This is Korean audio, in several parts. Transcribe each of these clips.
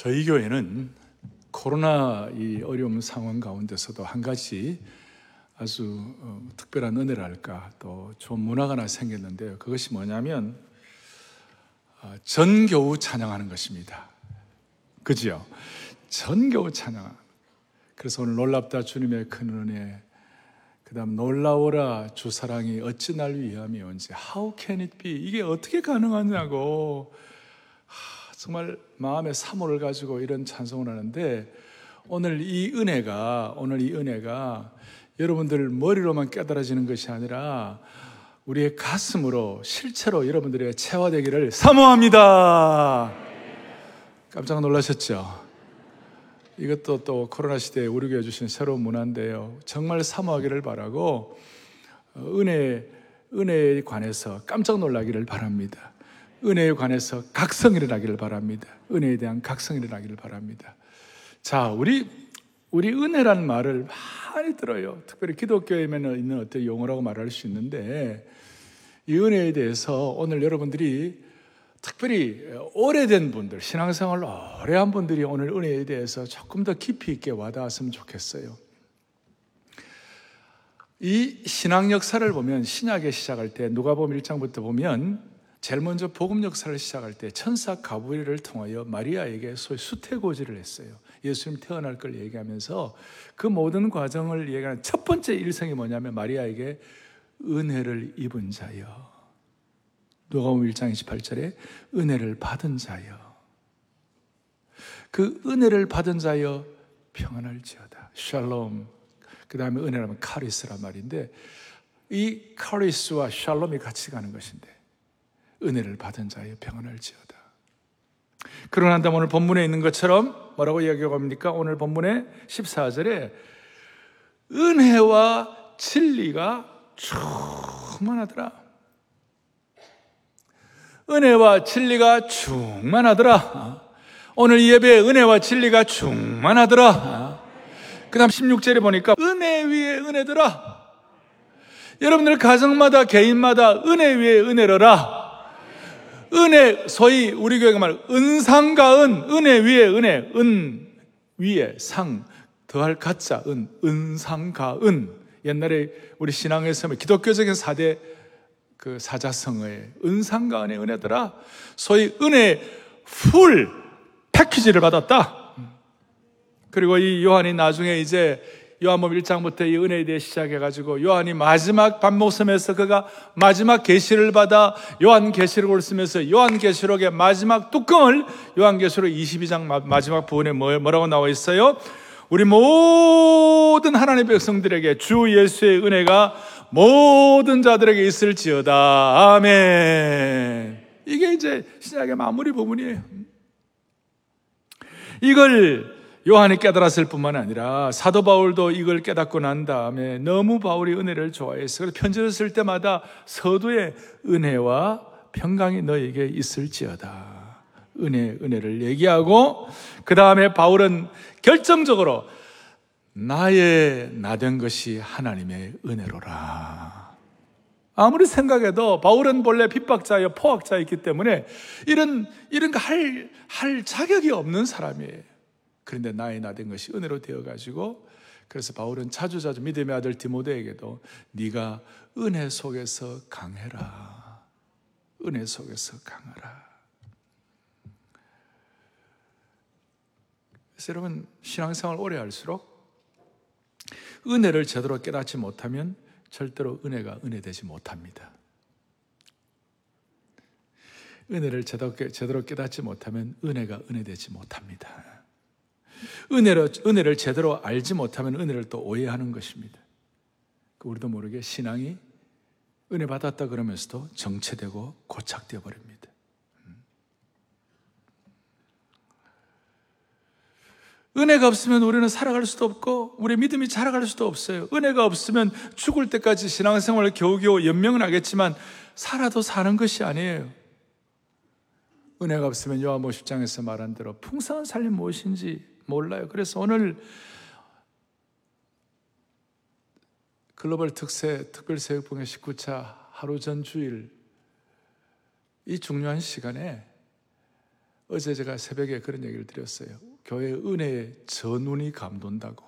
저희 교회는 코로나 이 어려운 상황 가운데서도 한 가지 아주 어, 특별한 은혜랄까 또 좋은 문화가 하나 생겼는데요. 그것이 뭐냐면 어, 전교우 찬양하는 것입니다. 그지요? 전교우 찬양. 그래서 오늘 놀랍다 주님의 큰 은혜. 그다음 놀라워라 주 사랑이 어찌 날 위함이 온지 How can it be? 이게 어떻게 가능하냐고 하, 정말 마음의 사모를 가지고 이런 찬송을 하는데 오늘 이 은혜가 오늘 이 은혜가 여러분들 머리로만 깨달아지는 것이 아니라 우리의 가슴으로 실체로 여러분들의 체화되기를 사모합니다. 깜짝 놀라셨죠? 이것도 또 코로나 시대에 우리 교회 주신 새로운 문화인데요. 정말 사모하기를 바라고 어, 은혜 은혜에 관해서 깜짝 놀라기를 바랍니다. 은혜에 관해서 각성이 일어나기를 바랍니다. 은혜에 대한 각성이 일어나기를 바랍니다. 자, 우리 우리 은혜라는 말을 많이 들어요. 특별히 기독교에는 있는 어떤 용어라고 말할 수 있는데 이 은혜에 대해서 오늘 여러분들이 특별히 오래된 분들, 신앙생활 오래 한 분들이 오늘 은혜에 대해서 조금 더 깊이 있게 와닿았으면 좋겠어요. 이 신앙 역사를 보면 신약에 시작할 때 누가복음 1장부터 보면 제일 먼저 복음 역사를 시작할 때 천사 가브리엘을 통하여 마리아에게 소위 수태고지를 했어요. 예수님 태어날 걸 얘기하면서 그 모든 과정을 얘기하는 첫 번째 일성이 뭐냐면 마리아에게 은혜를 입은 자여. 누가복음 1장 28절에 은혜를 받은 자여. 그 은혜를 받은 자여 평안할지어다. 샬롬. 그 다음에 은혜라면 카리스란 말인데 이 카리스와 샬롬이 같이 가는 것인데 은혜를 받은 자여 평안할지어다. 그러나 다음 오늘 본문에 있는 것처럼 뭐라고 이야기하고 합니까? 오늘 본문에 14절에 은혜와 진리가 충만하더라. 은혜와 진리가 충만하더라. 오늘 예배에 은혜와 진리가 충만하더라. 그 다음 16절에 보니까 은혜 위에 은혜더라. 여러분들 가정마다 개인마다 은혜 위에 은혜로라. 은혜, 소위 우리 교회가 말 은상과 은, 은혜 위에 은혜, 은 위에 상, 더할 가짜, 은, 은상과 은. 옛날에 우리 신앙에서 기독교적인 사대 그 사자성어의 은상과 은혜 은혜더라. 소위 은혜 풀 패키지를 받았다. 그리고 이 요한이 나중에 이제 요한복음 1장부터 이 은혜에 대해 시작해 가지고 요한이 마지막 반목섬에서 그가 마지막 계시를 받아 요한 계시록을 쓰면서 요한 계시록의 마지막 뚜껑을 요한 계시록 22장 마지막 부분에 뭐, 뭐라고 나와 있어요? 우리 모든 하나님의 백성들에게 주 예수의 은혜가 모든 자들에게 있을지어다. 아멘. 이게 이제 신약의 마무리 부분이에요. 이걸 요한이 깨달았을 뿐만 아니라 사도 바울도 이걸 깨닫고 난 다음에 너무 바울이 은혜를 좋아해서 편지를 쓸 때마다 서두에 은혜와 평강이 너에게 있을지어다. 은혜, 은혜를 얘기하고 그 다음에 바울은 결정적으로 나의 나된 것이 하나님의 은혜로라. 아무리 생각해도 바울은 본래 핍박자여 포악자였기 때문에 이런 이런 거 할 할 자격이 없는 사람이에요. 그런데 나의 나된 것이 은혜로 되어 가지고 그래서 바울은 자주자주 믿음의 아들 디모데에게도 네가 은혜 속에서 강해라. 은혜 속에서 강하라. 여러분 신앙생활 오래 할수록 은혜를 제대로 깨닫지 못하면 절대로 은혜가 은혜되지 못합니다. 은혜를 제대로 깨닫지 못하면 은혜가 은혜되지 못합니다. 은혜를, 은혜를 제대로 알지 못하면 은혜를 또 오해하는 것입니다. 그 우리도 모르게 신앙이 은혜 받았다 그러면서도 정체되고 고착되어 버립니다. 은혜가 없으면 우리는 살아갈 수도 없고 우리 믿음이 자라갈 수도 없어요. 은혜가 없으면 죽을 때까지 신앙생활을 겨우겨우 연명은 하겠지만 살아도 사는 것이 아니에요. 은혜가 없으면 요한복 10장에서 말한 대로 풍성한 삶이 무엇인지 몰라요. 그래서 오늘 글로벌 특세 특별사역봉의 19차 하루 전 주일 이 중요한 시간에 어제 제가 새벽에 그런 얘기를 드렸어요. 교회 은혜의 전운이 감돈다고.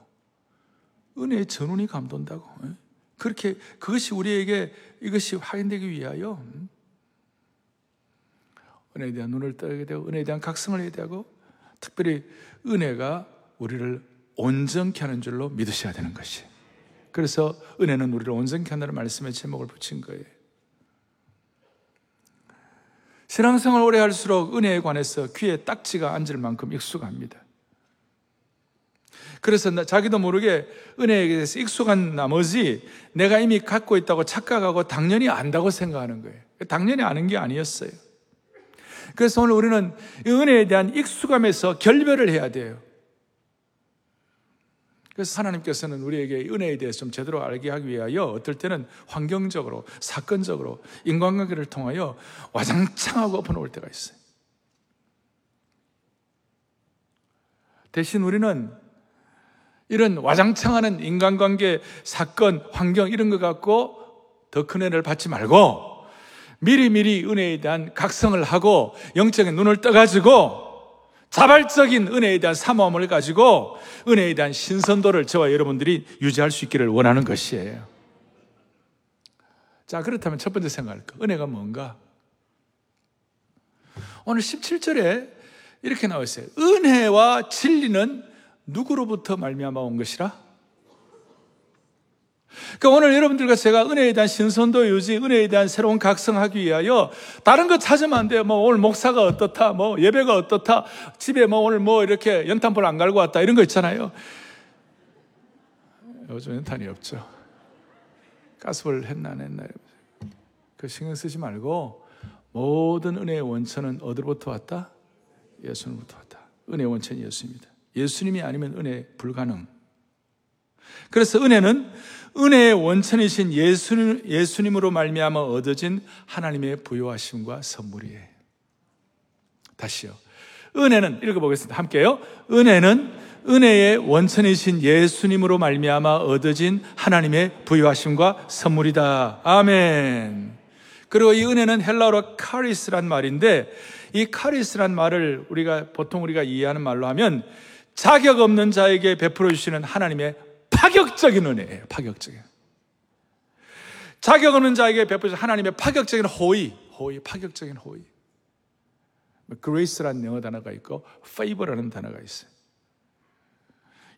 은혜의 전운이 감돈다고. 예? 그렇게 그것이 우리에게 이것이 확인되기 위하여 음? 은혜에 대한 눈을 떠게 되고 은혜에 대한 각성을 해야 되고 특별히 은혜가 우리를 온전케 하는 줄로 믿으셔야 되는 것이. 그래서 은혜는 우리를 온전케 한다는 말씀에 제목을 붙인 거예요. 신앙생활 오래 할수록 은혜에 관해서 귀에 딱지가 앉을 만큼 익숙합니다. 그래서 자기도 모르게 은혜에 대해서 익숙한 나머지 내가 이미 갖고 있다고 착각하고 당연히 안다고 생각하는 거예요. 당연히 아는 게 아니었어요. 그래서 오늘 우리는 은혜에 대한 익숙함에서 결별을 해야 돼요. 그래서 하나님께서는 우리에게 은혜에 대해서 좀 제대로 알게 하기 위하여 어떨 때는 환경적으로, 사건적으로, 인간관계를 통하여 와장창하고 엎어놓을 때가 있어요. 대신 우리는 이런 와장창하는 인간관계, 사건, 환경 이런 것 갖고 더큰 은혜를 받지 말고 미리미리 은혜에 대한 각성을 하고 영적인 눈을 떠가지고 자발적인 은혜에 대한 사모함을 가지고 은혜에 대한 신선도를 저와 여러분들이 유지할 수 있기를 원하는 것이에요. 자, 그렇다면 첫 번째 생각할 거. 은혜가 뭔가? 오늘 17절에 이렇게 나와 있어요. 은혜와 진리는 누구로부터 말미암아 온 것이라? 그러니까 오늘 여러분들과 제가 은혜에 대한 신선도 유지, 은혜에 대한 새로운 각성하기 위하여 다른 거 찾으면 안 돼요. 뭐 오늘 목사가 어떻다, 뭐 예배가 어떻다, 집에 뭐 오늘 뭐 이렇게 연탄불 안 갈고 왔다 이런 거 있잖아요. 요즘 연탄이 없죠. 가스불 했나 안 했나 그 신경 쓰지 말고 모든 은혜의 원천은 어디로부터 왔다? 예수님부터 왔다. 은혜의 원천이 예수입니다. 예수님이 아니면 은혜 불가능. 그래서 은혜는 은혜의 원천이신 예수님, 예수님으로 말미암아 얻어진 하나님의 부여하심과 선물이에요. 다시요. 은혜는 읽어보겠습니다. 함께요. 은혜는 은혜의 원천이신 예수님으로 말미암아 얻어진 하나님의 부여하심과 선물이다. 아멘. 그리고 이 은혜는 헬라어로 카리스란 말인데 이 카리스란 말을 우리가 보통 우리가 이해하는 말로 하면 자격 없는 자에게 베풀어 주시는 하나님의 파격적인 은혜예요. 파격적인. 자격 없는 자에게 베푸신 하나님의 파격적인 호의, 호의, 파격적인 호의. grace라는 영어 단어가 있고 favor라는 단어가 있어요.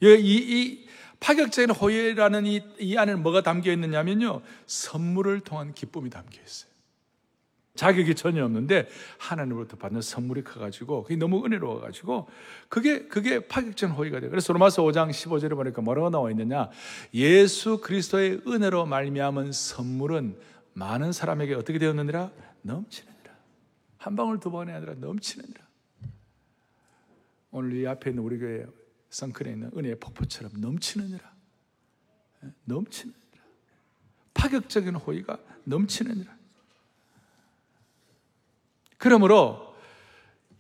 이, 이 파격적인 호의라는 이, 이 안에 뭐가 담겨 있느냐면요. 선물을 통한 기쁨이 담겨 있어요. 자격이 전혀 없는데 하나님으로부터 받는 선물이 커가지고 그게 너무 은혜로워가지고 그게 그게 파격적인 호의가 돼요. 그래서 로마서 5장 15절에 보니까 뭐라고 나와 있느냐? 예수 그리스도의 은혜로 말미암은 선물은 많은 사람에게 어떻게 되었느니라? 넘치느니라. 한 방울 두 방울이 아니라 넘치느니라. 오늘 이 앞에 있는 우리 교회 성클에 있는 은혜의 폭포처럼 넘치느니라. 예, 넘치느니라. 파격적인 호의가 넘치느니라. 그러므로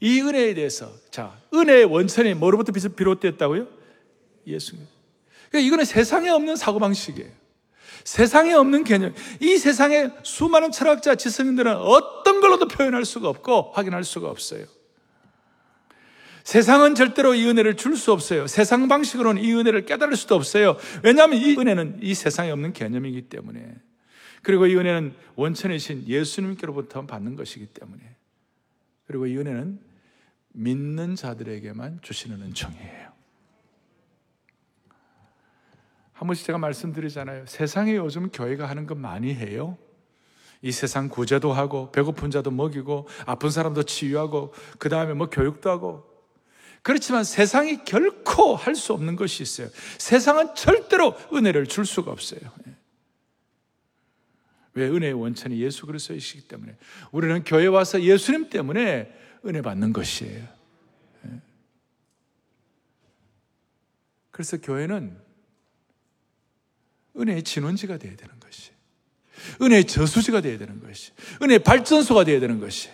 이 은혜에 대해서 자 은혜의 원천이 뭐로부터 비롯되었다고요? 예수님. 그러니까 이거는 세상에 없는 사고 방식이에요. 세상에 없는 개념. 이 세상에 수많은 철학자, 지성인들은 어떤 걸로도 표현할 수가 없고 확인할 수가 없어요. 세상은 절대로 이 은혜를 줄 수 없어요. 세상 방식으로는 이 은혜를 깨달을 수도 없어요. 왜냐하면 이 은혜는 이 세상에 없는 개념이기 때문에. 그리고 이 은혜는 원천이신 예수님께로부터 받는 것이기 때문에. 그리고 이 은혜는 믿는 자들에게만 주시는 은총이에요. 한 번씩 제가 말씀드리잖아요. 세상에 요즘 교회가 하는 것 많이 해요. 이 세상 구제도 하고, 배고픈 자도 먹이고, 아픈 사람도 치유하고, 그 다음에 뭐 교육도 하고. 그렇지만 세상이 결코 할 수 없는 것이 있어요. 세상은 절대로 은혜를 줄 수가 없어요. 왜 은혜의 원천이 예수 그리스도이시기 때문에 우리는 교회 와서 예수님 때문에 은혜 받는 것이에요. 예. 그래서 교회는 은혜의 진원지가 되어야 되는 것이. 은혜의 저수지가 되어야 되는 것이. 은혜의 발전소가 되어야 되는 것이.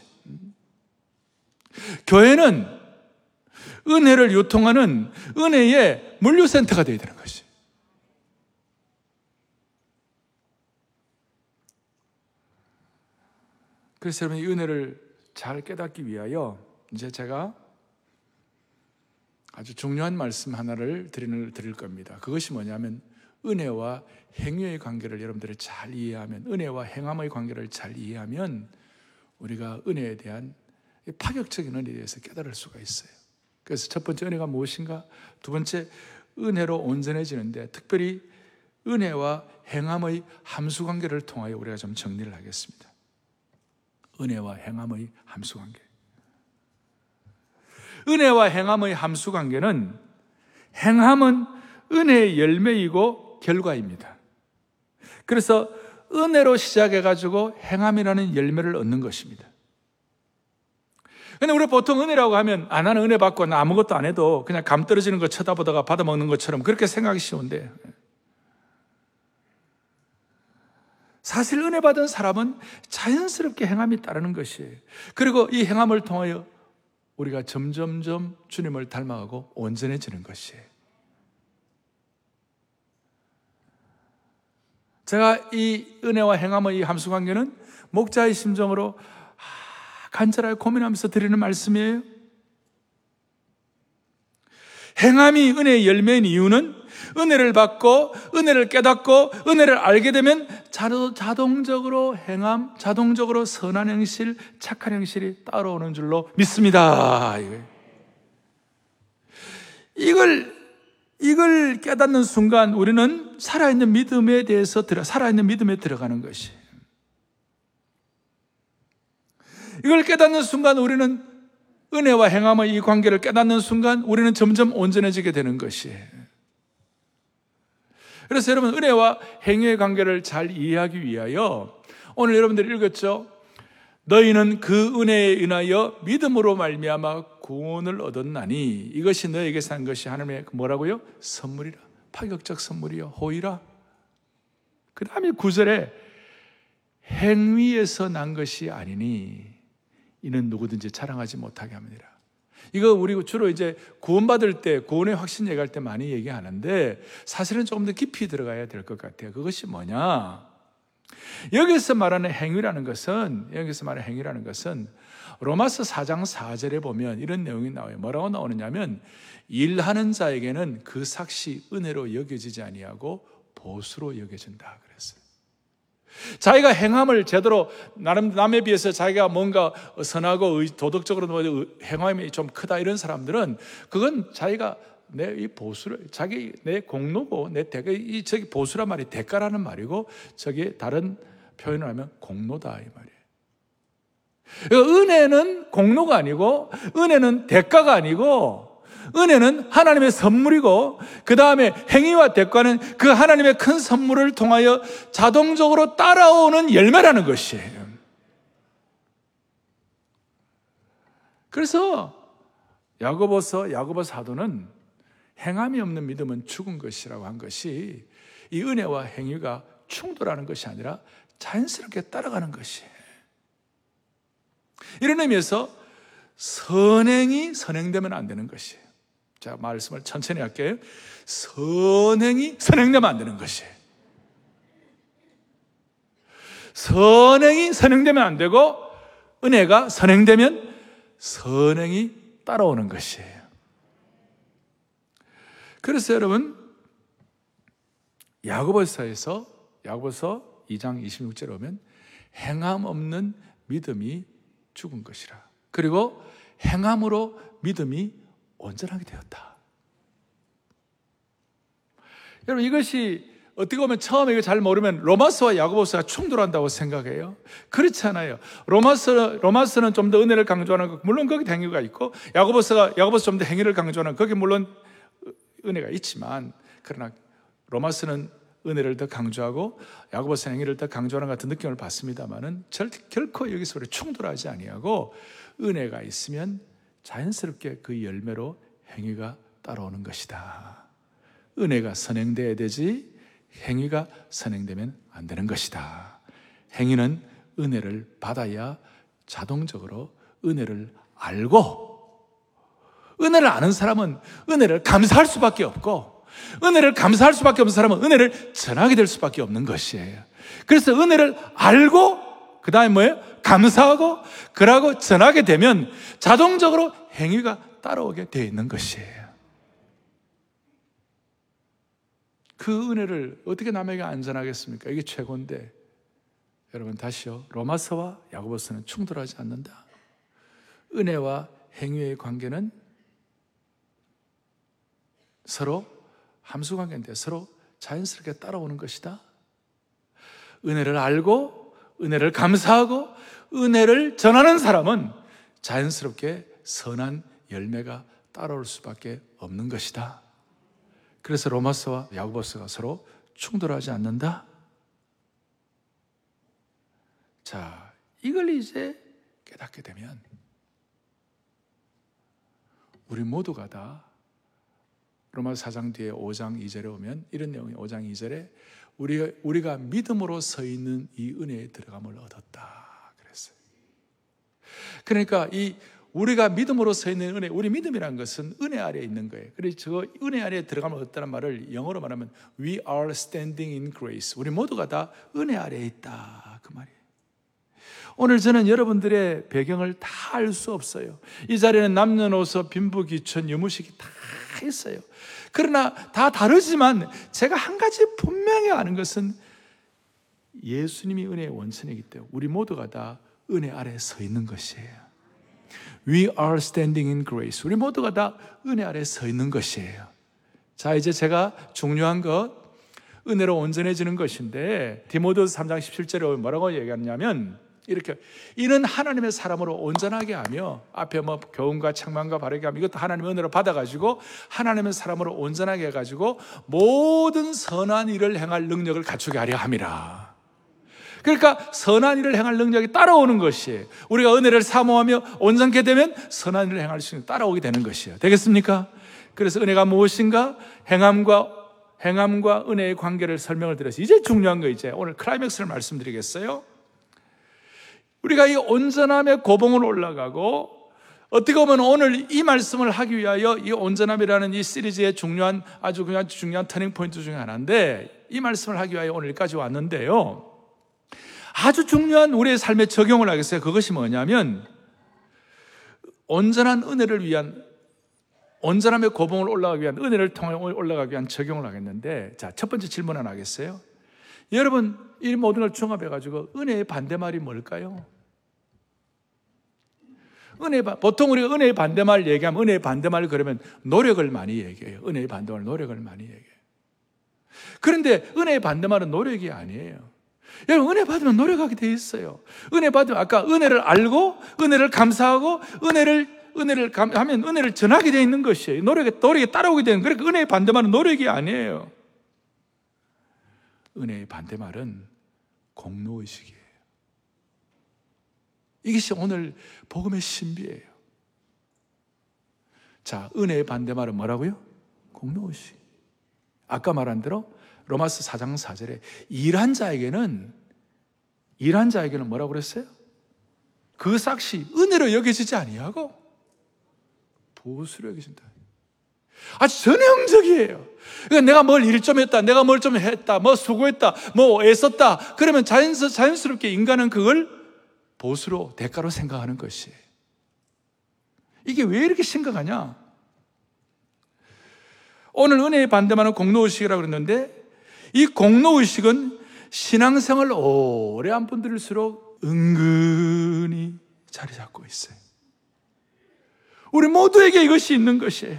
교회는 은혜를 유통하는 은혜의 물류센터가 되어야 되는 것이. 그래서 여러분 이 은혜를 잘 깨닫기 위하여 이제 제가 아주 중요한 말씀 하나를 드릴, 드릴 겁니다. 그것이 뭐냐면 은혜와 행위의 관계를 여러분들이 잘 이해하면 은혜와 행함의 관계를 잘 이해하면 우리가 은혜에 대한 파격적인 은혜에 대해서 깨달을 수가 있어요. 그래서 첫 번째 은혜가 무엇인가? 두 번째 은혜로 온전해지는데 특별히 은혜와 행함의 함수 관계를 통하여 우리가 좀 정리를 하겠습니다. 은혜와 행함의 함수 관계. 은혜와 행함의 함수 관계는 행함은 은혜의 열매이고 결과입니다. 그래서 은혜로 시작해가지고 행함이라는 열매를 얻는 것입니다. 근데 우리 보통 은혜라고 하면, 아, 나는 은혜 받고 나 아무것도 안 해도 그냥 감 떨어지는 거 쳐다보다가 받아먹는 것처럼 그렇게 생각이 쉬운데. 사실 은혜 받은 사람은 자연스럽게 행함이 따르는 것이에요. 그리고 이 행함을 통하여 우리가 점점점 주님을 닮아가고 온전해지는 것이에요. 제가 이 은혜와 행함의 이 함수 관계는 목자의 심정으로 간절하게 고민하면서 드리는 말씀이에요. 행함이 은혜의 열매인 이유는 은혜를 받고 은혜를 깨닫고 은혜를 알게 되면 자동적으로 행함, 자동적으로 선한 행실, 착한 행실이 따라오는 줄로 믿습니다. 이걸 이걸 깨닫는 순간 우리는 살아있는 믿음에 대해서 들어 살아있는 믿음에 들어가는 것이. 이걸 깨닫는 순간 우리는 은혜와 행함의 이 관계를 깨닫는 순간 우리는 점점 온전해지게 되는 것이에요. 그래서 여러분 은혜와 행위의 관계를 잘 이해하기 위하여 오늘 여러분들이 읽었죠. 너희는 그 은혜에 인하여 믿음으로 말미암아 구원을 얻었나니 이것이 너에게 산 것이 하나님의 뭐라고요? 선물이라. 파격적 선물이요. 호의라. 그 다음에 구절에 행위에서 난 것이 아니니 이는 누구든지 자랑하지 못하게 합니다. 이거 우리 주로 이제 구원받을 때, 구원의 확신 얘기할 때 많이 얘기하는데 사실은 조금 더 깊이 들어가야 될 것 같아요. 그것이 뭐냐? 여기서 말하는 행위라는 것은, 여기서 말하는 행위라는 것은 로마서 4장 4절에 보면 이런 내용이 나와요. 뭐라고 나오느냐면 일하는 자에게는 그 삭시 은혜로 여겨지지 아니하고 보수로 여겨진다. 자기가 행함을 제대로 나름 남에 비해서 자기가 뭔가 선하고 도덕적으로 뭐 행함이 좀 크다 이런 사람들은 그건 자기가 내 이 보수를 자기 내 공로고 내 대가 이 저기 보수란 말이 대가라는 말이고 저기 다른 표현을 하면 공로다 이 말이에요. 그러니까 은혜는 공로가 아니고 은혜는 대가가 아니고 은혜는 하나님의 선물이고 그 다음에 행위와 대가는 그 하나님의 큰 선물을 통하여 자동적으로 따라오는 열매라는 것이에요. 그래서 야고보서 야고보 사도는 행함이 없는 믿음은 죽은 것이라고 한 것이 이 은혜와 행위가 충돌하는 것이 아니라 자연스럽게 따라가는 것이에요. 이런 의미에서 선행이 선행되면 안 되는 것이에요. 자, 말씀을 천천히 할게요. 선행이 안 되는 것이에요. 선행이 선행되면 안 되고, 은혜가 선행되면 선행이 따라오는 것이에요. 그래서 여러분, 야고보서에서, 야고보서 2장 26절에 오면, 행함 없는 믿음이 죽은 것이라. 그리고 행함으로 믿음이 온전하게 되었다. 여러분 이것이 어떻게 보면 처음에 이거 잘 모르면 로마서와 야고보서가 충돌한다고 생각해요. 그렇지 않아요. 로마서 로마서는 좀 더 은혜를 강조하는 것 물론 거기 행위가 있고 야고보서가 야고보서 좀 더 행위를 강조하는 거기 물론 은혜가 있지만 그러나 로마서는 은혜를 더 강조하고 야고보서 행위를 더 강조하는 같은 느낌을 받습니다만은 결코 여기서 우리 충돌하지 아니하고 은혜가 있으면 자연스럽게 그 열매로 행위가 따라오는 것이다. 은혜가 선행돼야 되지 행위가 선행되면 안 되는 것이다. 행위는 은혜를 받아야 자동적으로 은혜를 알고 은혜를 아는 사람은 은혜를 감사할 수밖에 없고 은혜를 감사할 수밖에 없는 사람은 은혜를 전하게 될 수밖에 없는 것이에요. 그래서 은혜를 알고 그 다음에 뭐예요? 감사하고 그러고 전하게 되면 자동적으로 행위가 따라오게 되어 있는 것이에요. 그 은혜를 어떻게 남에게 안 전하겠습니까? 이게 최고인데. 여러분 다시요. 로마서와 야고보서는 충돌하지 않는다. 은혜와 행위의 관계는 서로 함수 관계인데 서로 자연스럽게 따라오는 것이다. 은혜를 알고 은혜를 감사하고 은혜를 전하는 사람은 자연스럽게 선한 열매가 따라올 수밖에 없는 것이다. 그래서 로마서와 야고보서가 서로 충돌하지 않는다. 자, 이걸 이제 깨닫게 되면 우리 모두가 다 로마서 4장 뒤에 5장 2절에 오면 이런 내용이 5장 2절에 우리, 우리가 믿음으로 서 있는 이 은혜에 들어감을 얻었다. 그랬어요. 그러니까 이 우리가 믿음으로 서 있는 은혜, 우리 믿음이란 것은 은혜 아래에 있는 거예요. 그래서 저 은혜 아래에 들어가면 얻다는 말을 영어로 말하면 we are standing in grace. 우리 모두가 다 은혜 아래에 있다. 그 말이에요. 오늘 저는 여러분들의 배경을 다 알 수 없어요. 이 자리에는 남녀노소 빈부 귀천 유무식이 다 있어요. 그러나 다 다르지만 제가 한 가지 분명히 아는 것은 예수님이 은혜의 원천이기 때문에 우리 모두가 다 은혜 아래에 서 있는 것이에요. We are standing in grace. 우리 모두가 다 은혜 아래에 서 있는 것이에요. 자, 이제 제가 중요한 것, 은혜로 온전해지는 것인데, 디모데서 3장 17절에 뭐라고 얘기하냐면, 이렇게 이는 하나님의 사람으로 온전하게 하며 앞에 뭐 교훈과 책망과 바르게 하며 이것도 하나님의 은혜로 받아가지고 하나님의 사람으로 온전하게 해가지고 모든 선한 일을 행할 능력을 갖추게 하려 함이라. 그러니까 선한 일을 행할 능력이 따라오는 것이에요. 우리가 은혜를 사모하며 온전케 되면 선한 일을 행할 수 있는 따라오게 되는 것이에요. 되겠습니까? 그래서 은혜가 무엇인가? 행함과 행함과 은혜의 관계를 설명을 드려서 이제 중요한 거 이제 오늘 클라이맥스를 말씀드리겠어요. 우리가 이 온전함의 고봉을 올라가고 어떻게 보면 오늘 이 말씀을 하기 위하여 이 온전함이라는 이 시리즈의 중요한 아주 그냥 중요한 터닝 포인트 중에 하나인데 이 말씀을 하기 위하여 오늘 여기까지 왔는데요. 아주 중요한 우리의 삶에 적용을 하겠어요. 그것이 뭐냐면 온전한 은혜를 위한 온전함의 고봉을 올라가기 위한 은혜를 통해 올라가기 위한 적용을 하겠는데 자, 첫 번째 질문 하나 하겠어요. 여러분, 이 모든 걸 종합해가지고 은혜의 반대말이 뭘까요? 은혜, 보통 우리가 은혜의 반대말 얘기하면 은혜의 반대말 그러면 노력을 많이 얘기해요. 은혜의 반대말 노력을 많이 얘기해요. 그런데 은혜의 반대말은 노력이 아니에요. 여러분, 은혜 받으면 노력하게 돼 있어요. 은혜 받으면 아까 은혜를 알고, 은혜를 감사하고, 은혜를, 은혜를 감, 하면 은혜를 전하게 돼 있는 것이에요. 노력에, 노력에 따라오게 되는, 그러니까 은혜의 반대말은 노력이 아니에요. 은혜의 반대말은 공로의식이에요. 이것이 오늘 복음의 신비예요. 자, 은혜의 반대말은 뭐라고요? 공로의식. 아까 말한 대로 로마스 4장 4절에 일한 자에게는 일한 자에게는 뭐라고 그랬어요? 그 삭시 은혜로 여겨지지 아니하고 보수로 여겨진다. 아주 전형적이에요. 그러니까 내가 뭘 일 좀 했다, 내가 뭘 좀 했다, 뭐 수고했다, 뭐 애썼다. 그러면 자연스, 자연스럽게 인간은 그걸 보수로, 대가로 생각하는 것이에요. 이게 왜 이렇게 심각하냐? 오늘 은혜의 반대만은 공로의식이라고 그랬는데, 이 공로의식은 신앙생활 오래 한 분들일수록 은근히 자리 잡고 있어요. 우리 모두에게 이것이 있는 것이에요.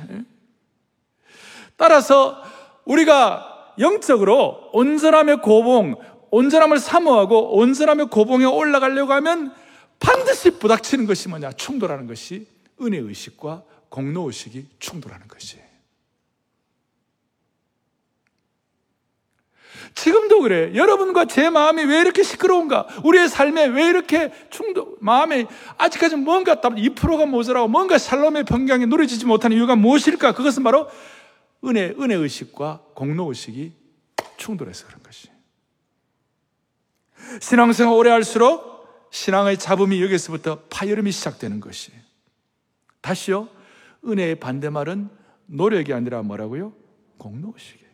따라서 우리가 영적으로 온전함의 고봉, 온전함을 사모하고 온전함의 고봉에 올라가려고 하면 반드시 부닥치는 것이 뭐냐? 충돌하는 것이 은혜의식과 공로의식이 충돌하는 것이에요. 지금도 그래. 여러분과 제 마음이 왜 이렇게 시끄러운가? 우리의 삶에 왜 이렇게 충돌, 마음에 아직까지 뭔가 2%가 모자라고 뭔가 샬롬의 평강이 누려지지 못하는 이유가 무엇일까? 그것은 바로 은혜, 은혜 의식과 공로 의식이 충돌해서 그런 것이. 신앙생활 오래 할수록 신앙의 잡음이 여기서부터 파열음이 시작되는 것이. 다시요. 은혜의 반대말은 노력이 아니라 뭐라고요? 공로 의식이에요.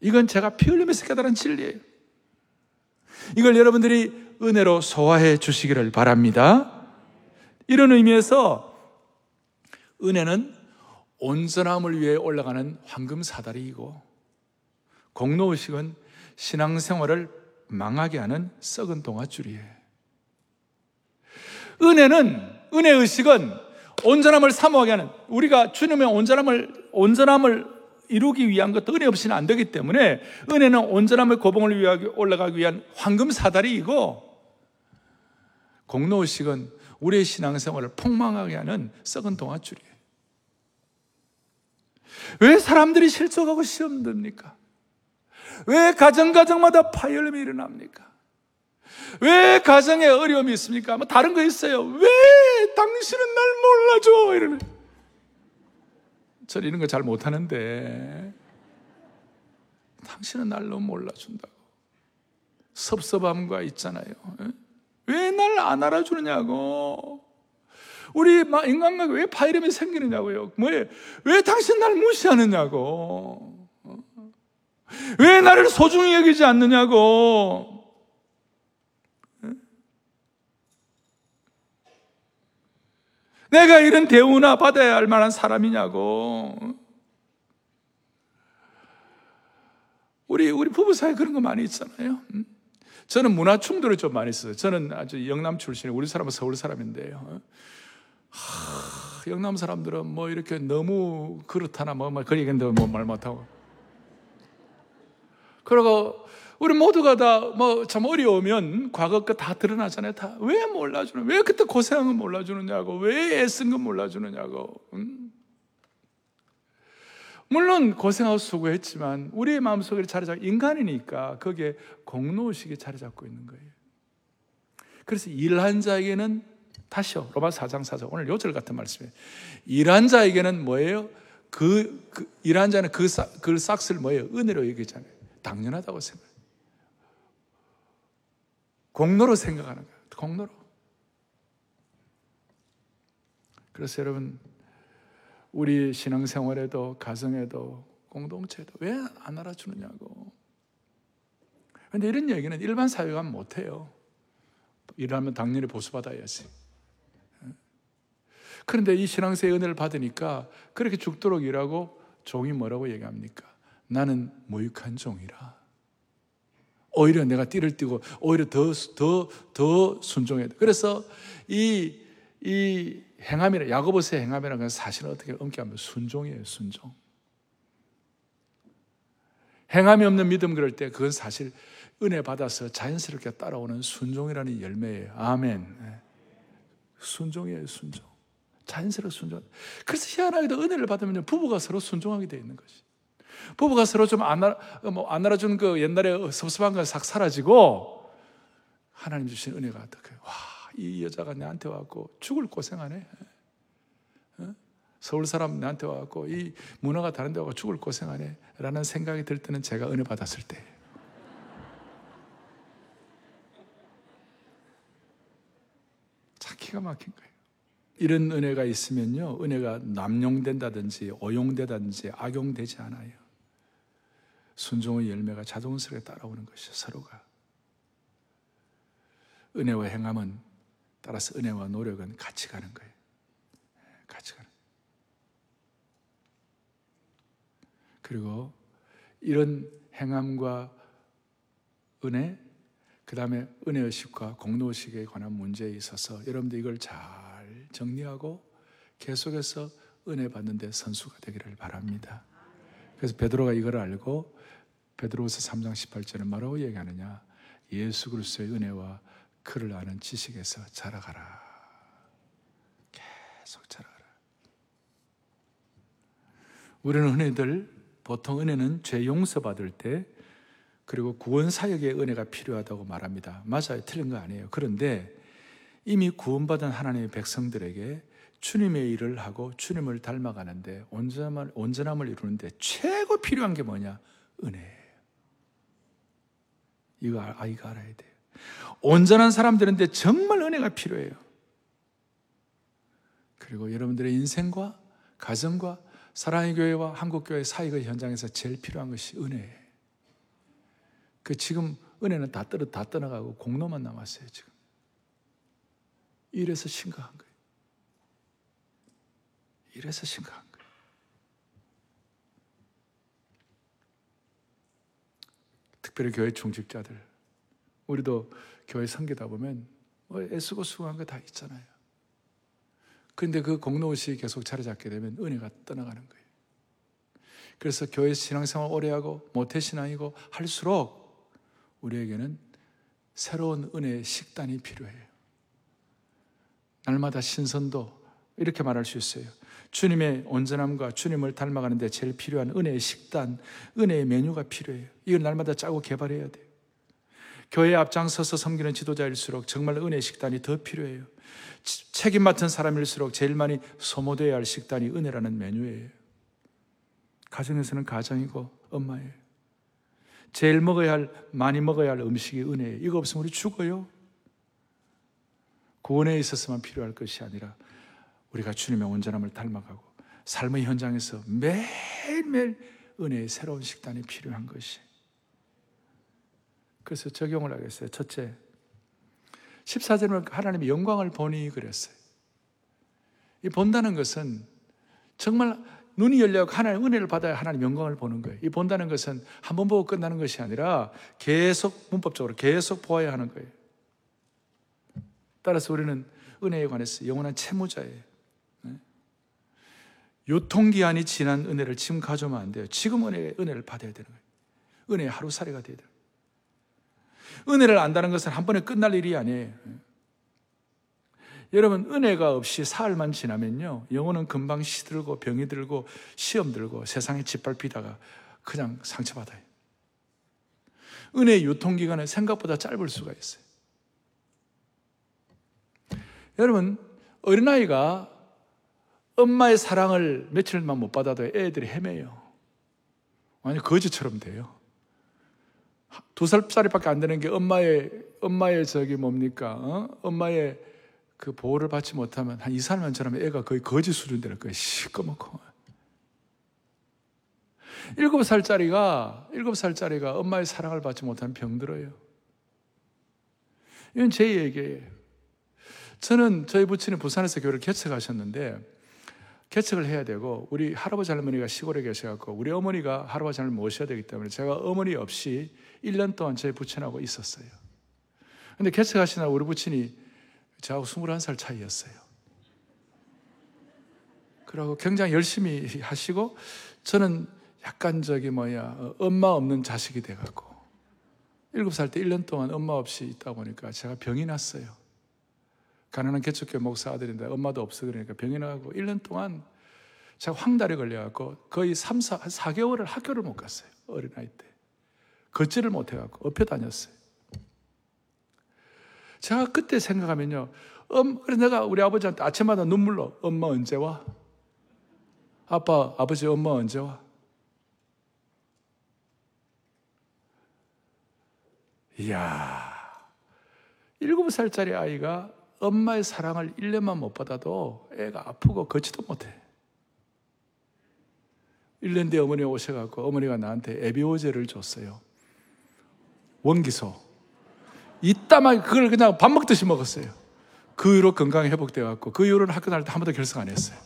이건 제가 피 흘리면서 깨달은 진리예요. 이걸 여러분들이 은혜로 소화해 주시기를 바랍니다. 이런 의미에서 은혜는 온전함을 위해 올라가는 황금 사다리이고 공로의식은 신앙생활을 망하게 하는 썩은 동아줄이에요. 은혜는 은혜 의식은 온전함을 사모하게 하는 우리가 주님의 온전함을 온전함을 이루기 위한 것도 은혜 없이는 안 되기 때문에 은혜는 온전함의 고봉을 위하게 올라가기 위한 황금 사다리이고 공로의식은 우리의 신앙생활을 폭망하게 하는 썩은 동아줄이에요. 왜 사람들이 실족하고 시험 듭니까? 왜 가정가정마다 파열음이 일어납니까? 왜 가정에 어려움이 있습니까? 뭐 다른 거 있어요. 왜 당신은 날 몰라줘? 이러면. 저 이런 거 잘 못하는데. 당신은 날 너무 몰라준다고. 섭섭함과 있잖아요. 왜 날 안 알아주느냐고. 우리 인간관계 왜 파이름이 생기느냐고요. 뭐예요? 왜 당신 날 무시하느냐고. 왜 나를 소중히 여기지 않느냐고. 내가 이런 대우나 받아야 할 만한 사람이냐고. 우리, 우리 부부 사이에 그런 거 많이 있잖아요. 저는 문화 충돌이 좀 많이 있어요. 저는 아주 영남 출신이 우리 사람은 서울 사람인데요. 하, 영남 사람들은 뭐 이렇게 너무 그렇다나 뭐, 뭐 얘기인데 뭐말 못하고. 그리고 우리 모두가 다 뭐 참 어려우면 과거 거 다 드러나잖아요. 다 왜 몰라주는? 왜 그때 고생한 건 몰라주느냐고? 왜 애쓴 건 몰라주느냐고? 음? 물론 고생하고 수고했지만 우리의 마음속에 자리 잡고 인간이니까 거기에 공로의식이 자리 잡고 있는 거예요. 그래서 일한 자에게는 다시요. 로마 4장 4절. 오늘 요절 같은 말씀이에요. 일한 자에게는 뭐예요? 그, 그 일한 자는 그, 그 싹스를 뭐예요? 은혜로 얘기잖아요. 당연하다고 생각해요. 공로로 생각하는 거예요. 공로로. 그래서 여러분, 우리 신앙생활에도, 가정에도, 공동체에도 왜 안 알아주느냐고. 근데 이런 얘기는 일반 사회가 못해요. 일하면 당연히 보수받아야지. 그런데 이 신앙생의 은혜를 받으니까 그렇게 죽도록 일하고 종이 뭐라고 얘기합니까? 나는 무익한 종이라. 오히려 내가 띠를 띠고 오히려 더, 더, 더 순종해야 돼. 그래서 이, 이 행함이라, 야고보스의 행함이라는 건 사실은 어떻게 엄격하면 순종이에요, 순종. 행함이 없는 믿음 그럴 때 그건 사실 은혜 받아서 자연스럽게 따라오는 순종이라는 열매예요. 아멘. 네. 순종이에요, 순종. 자연스럽게 순종. 그래서 희한하게도 은혜를 받으면 부부가 서로 순종하게 되어 있는 것이. 부부가 서로 좀안 뭐, 안 알아준 그 옛날에 섭섭한 건 싹 사라지고 하나님 주신 은혜가 어떻게 와, 이 여자가 나한테 와갖고 죽을 고생하네. 어? 서울 사람 나한테 와갖고 이 문화가 다른 데 와서 죽을 고생하네. 라는 생각이 들 때는 제가 은혜 받았을 때. 참 기가 막힌 거예요. 이런 은혜가 있으면요, 은혜가 남용된다든지 오용되다든지 악용되지 않아요. 순종의 열매가 자동스럽게 따라오는 것이 서로가. 은혜와 행함은 따라서 은혜와 노력은 같이 가는 거예요. 같이 가는. 그리고 이런 행함과 은혜, 그 다음에 은혜의식과 공로의식에 관한 문제에 있어서 여러분들 이걸 잘 정리하고 계속해서 은혜 받는데 선수가 되기를 바랍니다. 그래서 베드로가 이걸 알고 베드로서 3장 18절은 뭐라고 얘기하느냐? 예수 그리스도의 은혜와 그를 아는 지식에서 자라가라. 계속 자라가라. 우리는 은혜들 보통 은혜는 죄 용서 받을 때 그리고 구원 사역의 은혜가 필요하다고 말합니다. 맞아요. 틀린 거 아니에요. 그런데 이미 구원받은 하나님의 백성들에게 주님의 일을 하고 주님을 닮아가는데 온전함을, 온전함을 이루는데 최고 필요한 게 뭐냐? 은혜. 이거 아이가 알아야 돼요. 온전한 사람들인데 정말 은혜가 필요해요. 그리고 여러분들의 인생과 가정과 사랑의 교회와 한국 교회 사역의 현장에서 제일 필요한 것이 은혜예요. 그 지금 은혜는 다 떨어 다 떠나가고 공로만 남았어요 지금. 이래서 심각한 거예요. 이래서 심각한 거예요. 특별히 교회 중직자들, 우리도 교회 섬기다 보면 뭐 애쓰고 수고한 거 다 있잖아요. 근데 그 공로의식이 계속 자리 잡게 되면 은혜가 떠나가는 거예요. 그래서 교회 신앙생활 오래 하고 모태 신앙이고 할수록 우리에게는 새로운 은혜의 식단이 필요해요. 날마다 신선도 이렇게 말할 수 있어요. 주님의 온전함과 주님을 닮아가는데 제일 필요한 은혜의 식단, 은혜의 메뉴가 필요해요. 이걸 날마다 짜고 개발해야 돼요. 교회 앞장서서 섬기는 지도자일수록 정말 은혜의 식단이 더 필요해요. 책임 맡은 사람일수록 제일 많이 소모되어야 할 식단이 은혜라는 메뉴예요. 가정에서는 가정이고 엄마예요. 제일 먹어야 할, 많이 먹어야 할 음식이 은혜예요. 이거 없으면 우리 죽어요. 구원에 있어서만 필요할 것이 아니라 우리가 주님의 온전함을 닮아가고 삶의 현장에서 매일매일 은혜의 새로운 식단이 필요한 것이. 그래서 적용을 하겠어요. 첫째, 14절은 하나님의 영광을 보니 그랬어요. 이 본다는 것은 정말 눈이 열려고 하나님 은혜를 받아야 하나님 영광을 보는 거예요. 이 본다는 것은 한 번 보고 끝나는 것이 아니라 계속 문법적으로 계속 보아야 하는 거예요. 따라서 우리는 은혜에 관해서 영원한 채무자예요. 네? 유통기한이 지난 은혜를 지금 가져오면 안 돼요. 지금 은혜, 은혜를 받아야 되는 거예요. 은혜의 하루살이가 돼야 돼요. 은혜를 안다는 것은 한 번에 끝날 일이 아니에요. 여러분, 은혜가 없이 사흘만 지나면요, 영혼은 금방 시들고 병이 들고 시험 들고 세상에 짓밟히다가 그냥 상처받아요. 은혜의 유통기간은 생각보다 짧을 수가 있어요. 여러분, 어린아이가 엄마의 사랑을 며칠만 못 받아도 애들이 헤매요. 아니, 거지처럼 돼요. 두 살짜리밖에 안 되는 게 엄마의 엄마의 저기 뭡니까? 어? 엄마의 그 보호를 받지 못하면 한 2, 3년 지나면 애가 거의 거지 수준 될 거예요. 시꺼멓고. 7살짜리가 7살짜리가 엄마의 사랑을 받지 못하면 병들어요. 이건 제 얘기예요. 저는 저희 부친이 부산에서 교회를 개척하셨는데 개척을 해야 되고 우리 할아버지 할머니가 시골에 계셔갖고 우리 어머니가 할아버지 할머니 모셔야 되기 때문에 제가 어머니 없이 1년 동안 저희 부친하고 있었어요. 근데 개척하신 날 우리 부친이 저하고 21살 차이였어요. 그러고 굉장히 열심히 하시고 저는 약간 저기 뭐야 엄마 없는 자식이 돼갖고 7살 때 1년 동안 엄마 없이 있다 보니까 제가 병이 났어요. 가난한 개척교 목사 아들인데 엄마도 없어 그러니까 병이 나고 1년 동안 제가 황달에 걸려갖고 거의 3, 4, 4개월을 학교를 못 갔어요. 어린아이 때. 걷지를 못해갖고 엎혀 다녔어요. 제가 그때 생각하면요. 음, 그래서 내가 우리 아버지한테 아침마다 눈물로 엄마 언제 와? 아빠, 아버지, 엄마 언제 와? 이야, 일곱 살짜리 아이가 엄마의 사랑을 1년만 못 받아도 애가 아프고 걷지도 못해. 1년 뒤에 어머니가 오셔갖고 어머니가 나한테 에비오제를 줬어요. 원기소. 이따만 그걸 그냥 밥 먹듯이 먹었어요. 그 이후로 건강이 회복돼갖고 그 이후로는 학교 다닐 때 한 번도 결석 안 했어요.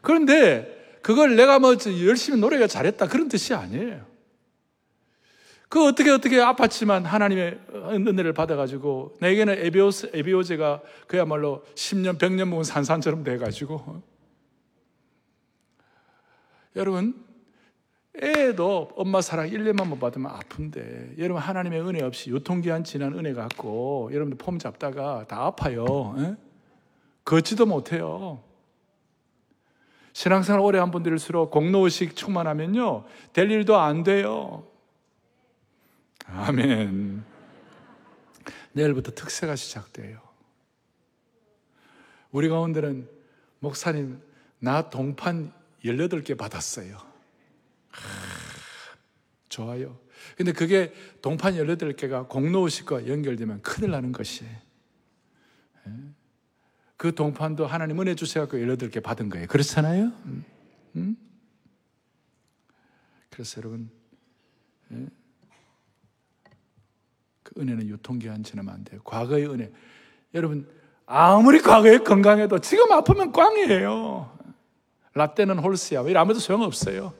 그런데 그걸 내가 뭐 열심히 노래가 잘했다 그런 뜻이 아니에요. 그 어떻게 어떻게 아팠지만 하나님의 은혜를 받아가지고 내게는 에비오스, 에비오제가 그야말로 10년, 100년 먹은 산산처럼 돼가지고. 여러분 애도 엄마 사랑 1년만 못 받으면 아픈데 여러분 하나님의 은혜 없이 유통기한 지난 은혜 갖고 여러분들 폼 잡다가 다 아파요 에? 걷지도 못해요. 신앙생활 오래 한 분들일수록 공로의식 충만하면요 될 일도 안 돼요 아멘. 내일부터 특세가 시작돼요. 우리 가운데는 목사님, 나 동판 18개 받았어요. 하, 좋아요. 근데 그게 동판 18개가 공로의식과 연결되면 큰일 나는 것이에요. 예? 그 동판도 하나님 은혜 주셔갖고 18개 받은 거예요. 그렇잖아요? 음? 음? 그래서 여러분, 예? 은혜는 유통기한 지나면 안 돼요. 과거의 은혜. 여러분, 아무리 과거에 건강해도 지금 아프면 꽝이에요. 라떼는 홀스야. 왜 아무도 소용없어요.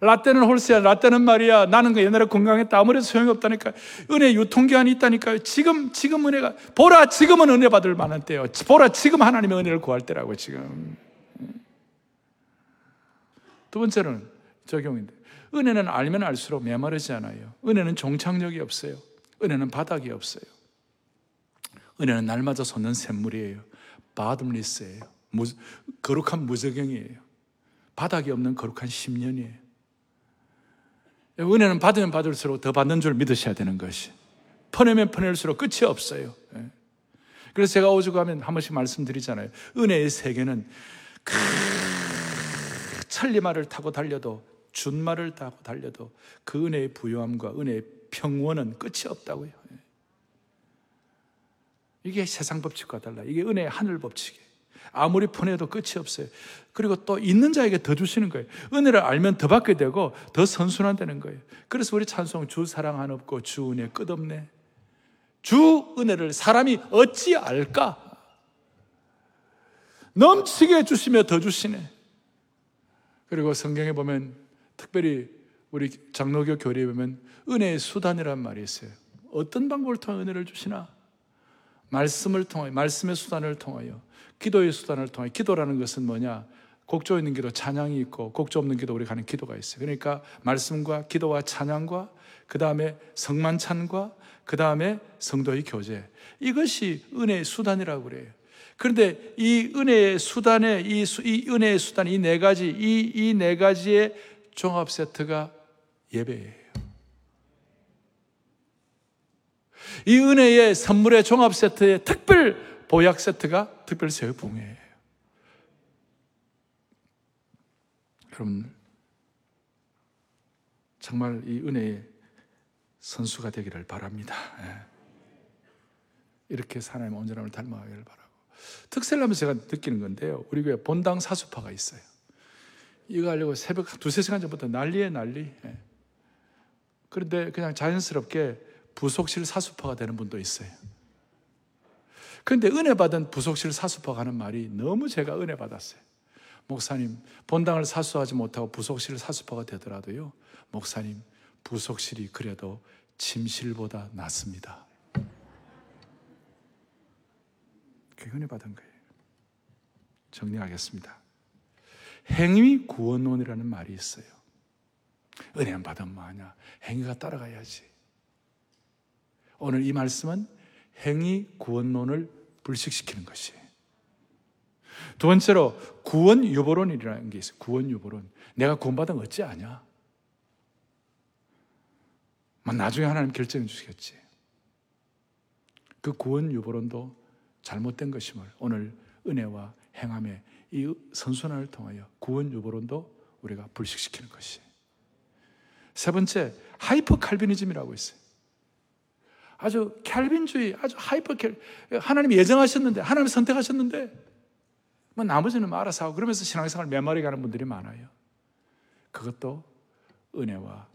라떼는 홀스야. 라떼는 말이야. 나는 그 옛날에 건강했다. 아무래도 소용이 없다니까. 은혜 유통기한이 있다니까요. 지금, 지금 은혜가, 보라, 지금은 은혜 받을 만한 때요. 보라, 지금 하나님의 은혜를 구할 때라고, 지금. 두 번째는 적용인데. 은혜는 알면 알수록 메마르지 않아요. 은혜는 종착력이 없어요. 은혜는 바닥이 없어요. 은혜는 날마다 솟는 샘물이에요. 바둠리스예요. 무, 거룩한 무적경이에요. 바닥이 없는 거룩한 10년이에요. 은혜는 받으면 받을수록 더 받는 줄 믿으셔야 되는 것이. 퍼내면 퍼낼수록 끝이 없어요. 예. 그래서 제가 오죽하면 한 번씩 말씀드리잖아요. 은혜의 세계는 그 천리말을 타고 달려도 준말을 타고 달려도 그 은혜의 부요함과 은혜의 평원은 끝이 없다고요. 예. 이게 세상 법칙과 달라. 이게 은혜의 하늘 법칙이에요. 아무리 푸내도 끝이 없어요. 그리고 또 있는 자에게 더 주시는 거예요. 은혜를 알면 더 받게 되고 더 선순환되는 거예요. 그래서 우리 찬송 주 사랑 한 없고 주 은혜 끝없네. 주 은혜를 사람이 어찌 알까? 넘치게 주시며 더 주시네. 그리고 성경에 보면 특별히 우리 장로교 교리에 보면 은혜의 수단이란 말이 있어요. 어떤 방법을 통해 은혜를 주시나? 말씀을 통하여, 말씀의 수단을 통하여, 기도의 수단을 통하여, 기도라는 것은 뭐냐? 곡조 있는 기도, 찬양이 있고, 곡조 없는 기도, 우리 가는 기도가 있어요. 그러니까 말씀과 기도와 찬양과, 그 다음에 성만찬과, 그 다음에 성도의 교제. 이것이 은혜의 수단이라고 그래요. 그런데 이 은혜의 수단에, 이, 이 은혜의 수단, 이 네 가지, 이, 이 네 가지의 종합 세트가 예배예요. 이 은혜의 선물의 종합 세트의 특별 보약 세트가 특별 세우봉이에요. 여러분, 정말 이 은혜의 선수가 되기를 바랍니다. 예. 이렇게 하나님 온전함을 닮아가기를 바라고. 하면서 제가 느끼는 건데요. 우리 교회 본당 사수파가 있어요. 이거 하려고 새벽 두세 시간 전부터 난리에 난리. 예. 그런데 그냥 자연스럽게 부속실 사수파가 되는 분도 있어요. 그런데 은혜 받은 부속실 사수파가 하는 말이 너무 제가 은혜 받았어요. 목사님, 본당을 사수하지 못하고 부속실 사수파가 되더라도요. 목사님, 부속실이 그래도 침실보다 낫습니다. 그게 은혜 받은 거예요. 정리하겠습니다. 행위 구원론이라는 말이 있어요. 은혜 안 받으면 뭐하냐? 행위가 따라가야지. 오늘 이 말씀은 행위 구원론을 불식시키는 것이에요. 두 번째로 구원 유보론이라는 게 있어요. 구원 유보론. 내가 구원받은 거 어찌 아냐? 뭐 나중에 하나님 결정해 주시겠지. 그 구원 유보론도 잘못된 것임을 오늘 은혜와 행함의 이 선순환을 통하여 구원 유보론도 우리가 불식시키는 것이. 세 번째, 하이퍼 칼비니즘이라고 있어요. 아주 캘빈주의, 아주 hyper Cal, 하나님이 예정하셨는데, 하나님이 선택하셨는데, 뭐 나머지는 뭐 알아서 하고, 그러면서 신앙생활 메말라 가는 분들이 많아요. 그것도 은혜와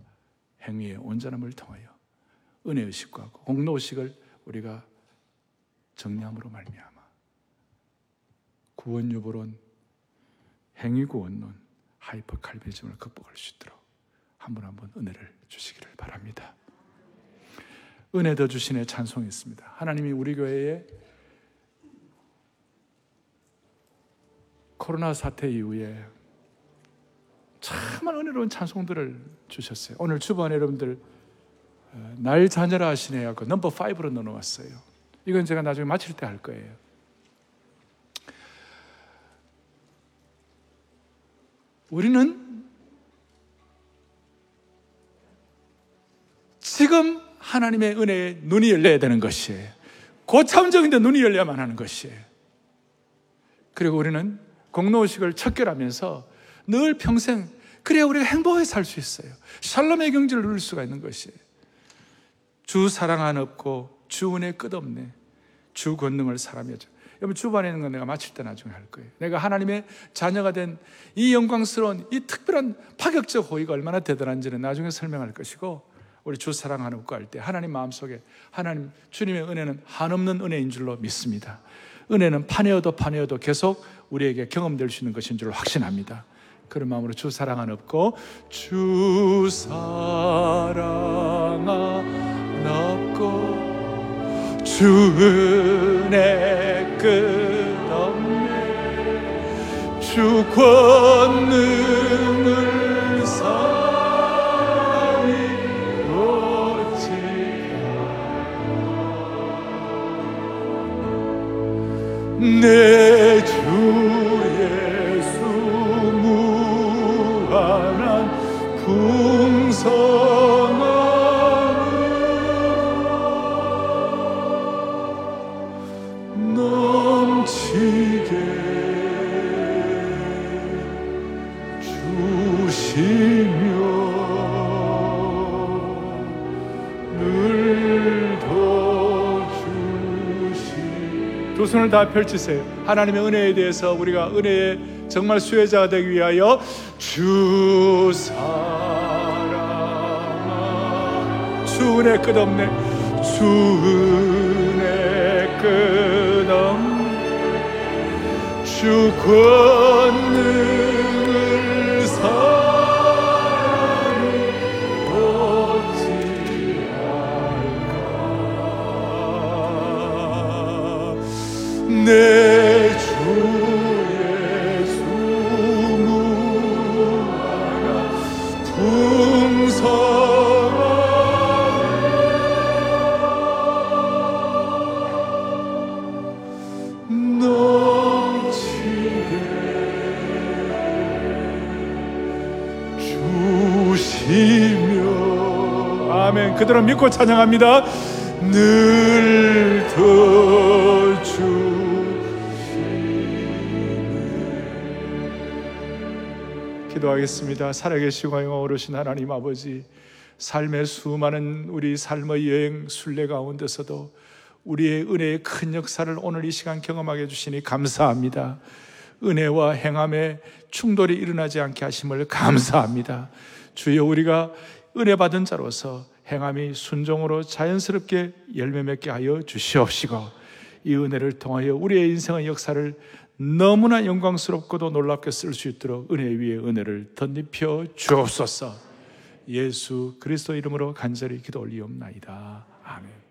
행위의 온전함을 통하여 은혜 의식과 공로 의식을 우리가 정리함으로 말미암아 구원 유보론, 행위구원론, 하이퍼 칼빈즘을 극복할 수 있도록 한 분 한 분 은혜를 주시기를 바랍니다. 은혜 더 주신의 찬송이 있습니다. 하나님이 우리 교회에 코로나 사태 이후에 참 은혜로운 찬송들을 주셨어요. 오늘 주반 여러분들 어, 날 자녀라 하시네 하고 넘버 5로 넣어놨어요. 이건 제가 나중에 마칠 때 할 거예요. 우리는 지금 하나님의 은혜에 눈이 열려야 되는 것이에요. 고참적인데 눈이 열려야만 하는 것이에요. 그리고 우리는 공로의식을 척결하면서 늘 평생 그래야 우리가 행복하게 살 수 있어요. 샬롬의 경지를 누릴 수가 있는 것이에요. 주 사랑 안 없고 주 은혜 끝없네. 주 권능을 사람이죠. 여러분 주반에 있는 건 내가 마칠 때 나중에 할 거예요. 내가 하나님의 자녀가 된 이 영광스러운 이 특별한 파격적 호의가 얼마나 대단한지는 나중에 설명할 것이고 우리 주 사랑하는 거할때 하나님 마음속에 하나님 주님의 은혜는 한없는 은혜인 줄로 믿습니다. 은혜는 판에어도 판에어도 계속 우리에게 경험될 수 있는 것인 줄 확신합니다. 그런 마음으로 주 사랑 안 없고 주 사랑 안 없고 주 은혜 끝없네. 주 권능 손을 다 펼치세요. 하나님의 은혜에 대해서 우리가 은혜의 정말 수혜자가 되기 위하여 주 사랑아 주 은혜 끝없네 주 은혜 끝없네 주 권 그대로 믿고 찬양합니다 늘 더 주시네 기도하겠습니다 살아계시고 영원하신 하나님 아버지 삶의 수많은 우리 삶의 여행 순례 가운데서도 우리의 은혜의 큰 역사를 오늘 이 시간 경험하게 해주시니 감사합니다. 은혜와 행함에 충돌이 일어나지 않게 하심을 감사합니다. 주여 우리가 은혜 받은 자로서 행함이 순종으로 자연스럽게 열매 맺게 하여 주시옵시고 이 은혜를 통하여 우리의 인생의 역사를 너무나 영광스럽고도 놀랍게 쓸 수 있도록 은혜 위에 은혜를 덧입혀 주옵소서. 예수 그리스도 이름으로 간절히 기도 올리옵나이다. 아멘.